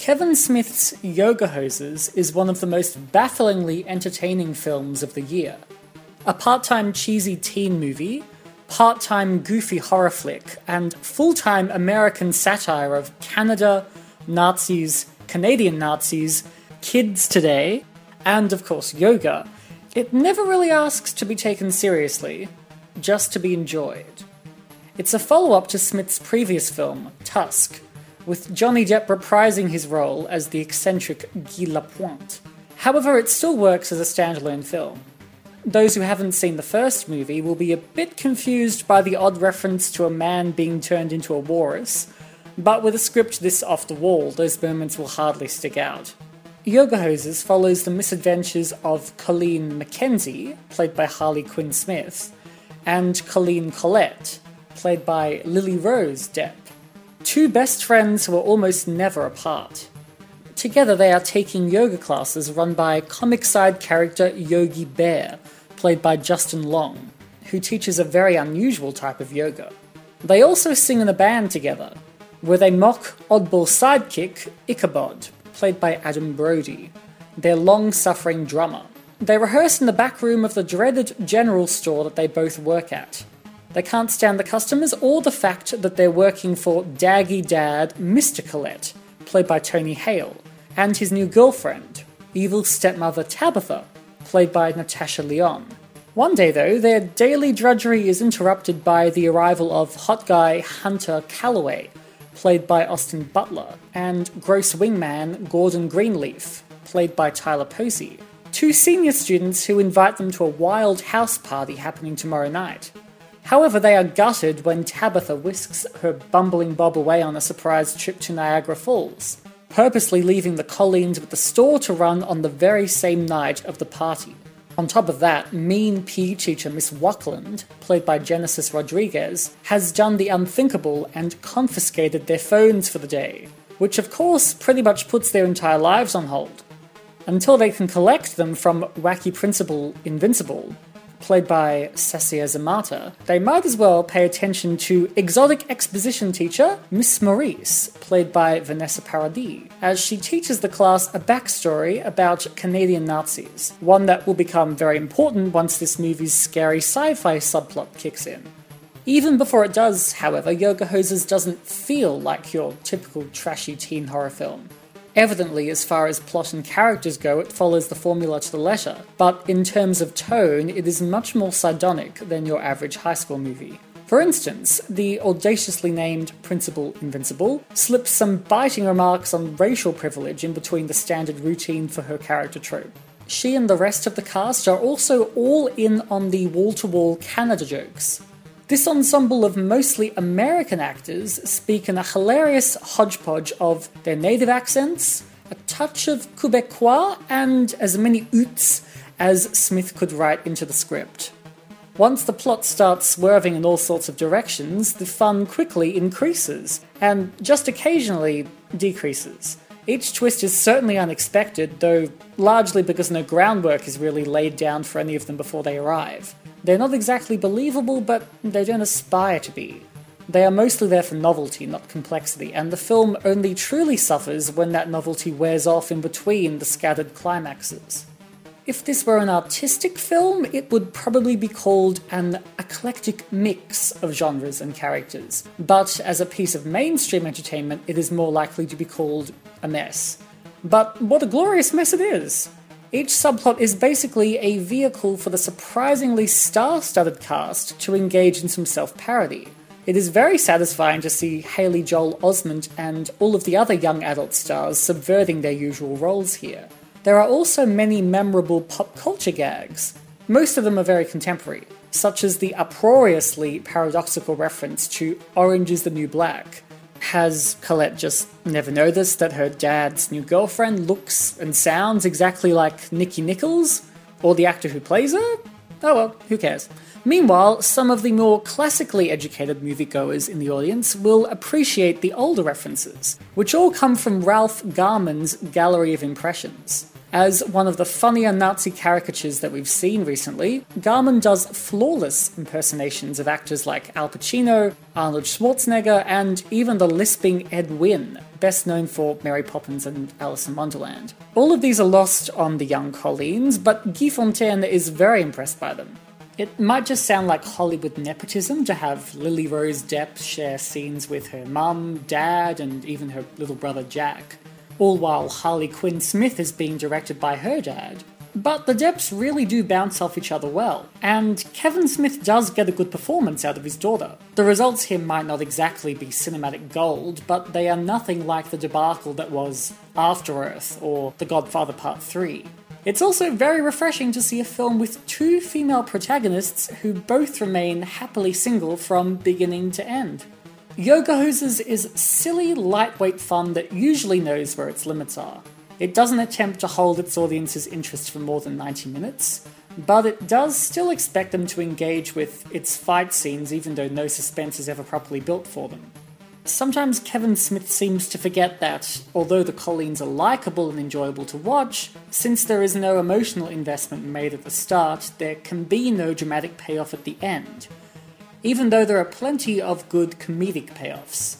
Kevin Smith's Yoga Hosers is one of the most bafflingly entertaining films of the year. A part time cheesy teen movie, part time goofy horror flick, and full time American satire of Canada, Nazis, Canadian Nazis, kids today, and of course yoga, it never really asks to be taken seriously, just to be enjoyed. It's a follow up to Smith's previous film, Tusk, with Johnny Depp reprising his role as the eccentric Guy Lapointe. However, it still works as a standalone film. Those who haven't seen the first movie will be a bit confused by the odd reference to a man being turned into a walrus, but with a script this off the wall, those moments will hardly stick out. Yoga Hosers follows the misadventures of Colleen McKenzie, played by Harley Quinn Smith, and Colleen Collette, played by Lily Rose Depp. Two best friends who are almost never apart. Together, they are taking yoga classes run by comic side character Yogi Bayer, played by Justin Long, who teaches a very unusual type of yoga. They also sing in a band together, where they mock oddball sidekick Ichabod, played by Adam Brody, their long suffering drummer. They rehearse in the back room of the dreaded general store that they both work at. They can't stand the customers or the fact that they're working for Daggy Dad Mr. Collette, played by Tony Hale, and his new girlfriend, evil stepmother Tabitha, played by Natasha Lyonne. One day, though, their daily drudgery is interrupted by the arrival of hot guy Hunter Calloway, played by Austin Butler, and gross wingman Gordon Greenleaf, played by Tyler Posey, two senior students who invite them to a wild house party happening tomorrow night. However, they are gutted when Tabitha whisks her bumbling bob away on a surprise trip to Niagara Falls, purposely leaving the Colleens with the store to run on the very same night of the party. On top of that, mean PE teacher Miss Wackland, played by Genesis Rodriguez, has done the unthinkable and confiscated their phones for the day, which of course pretty much puts their entire lives on hold. Until they can collect them from wacky principal Invincible, played by Sasheer Zamata, they might as well pay attention to exotic exposition teacher Miss Maurice, played by Vanessa Paradis, as she teaches the class a backstory about Canadian Nazis, one that will become very important once this movie's scary sci fi subplot kicks in. Even before it does, however, Yoga Hosers doesn't feel like your typical trashy teen horror film. Evidently, as far as plot and characters go, it follows the formula to the letter, but in terms of tone, it is much more sardonic than your average high school movie. For instance, the audaciously named Principal Invincible slips some biting remarks on racial privilege in between the standard routine for her character trope. She and the rest of the cast are also all in on the wall to wall Canada jokes, this ensemble of mostly American actors speak in a hilarious hodgepodge of their native accents, a touch of Quebecois, and as many oots as Smith could write into the script. Once the plot starts swerving in all sorts of directions, the fun quickly increases, and just occasionally decreases. Each twist is certainly unexpected, though largely because no groundwork is really laid down for any of them before they arrive. They're not exactly believable, but they don't aspire to be. They are mostly there for novelty, not complexity, and the film only truly suffers when that novelty wears off in between the scattered climaxes. If this were an artistic film, it would probably be called an eclectic mix of genres and characters, but as a piece of mainstream entertainment, it is more likely to be called a mess. But what a glorious mess it is! Each subplot is basically a vehicle for the surprisingly star studded cast to engage in some self parody. It is very satisfying to see Haley Joel Osment and all of the other young adult stars subverting their usual roles here. There are also many memorable pop culture gags. Most of them are very contemporary, such as the uproariously paradoxical reference to Orange is the New Black, has Collette just never noticed that her dad's new girlfriend looks and sounds exactly like Nicky Nichols? Or the actor who plays her? Oh well, who cares? Meanwhile, some of the more classically educated moviegoers in the audience will appreciate the older references, which all come from Ralph Garman's Gallery of Impressions. As one of the funnier Nazi caricatures that we've seen recently, Garman does flawless impersonations of actors like Al Pacino, Arnold Schwarzenegger, and even the lisping Ed Wynn, best known for Mary Poppins and Alice in Wonderland. All of these are lost on the young Colleens, but Guy Fontaine is very impressed by them. It might just sound like Hollywood nepotism to have Lily Rose Depp share scenes with her mum, dad, and even her little brother Jack, all while Harley Quinn Smith is being directed by her dad. But the Depps really do bounce off each other well, and Kevin Smith does get a good performance out of his daughter. The results here might not exactly be cinematic gold, but they are nothing like the debacle that was After Earth or The Godfather Part 3. It's also very refreshing to see a film with two female protagonists who both remain happily single from beginning to end. Yoga Hosers is silly, lightweight fun that usually knows where its limits are. It doesn't attempt to hold its audience's interest for more than 90 minutes, but it does still expect them to engage with its fight scenes even though no suspense is ever properly built for them. Sometimes Kevin Smith seems to forget that, although the Colleens are likeable and enjoyable to watch, since there is no emotional investment made at the start, there can be no dramatic payoff at the end, even though there are plenty of good comedic payoffs.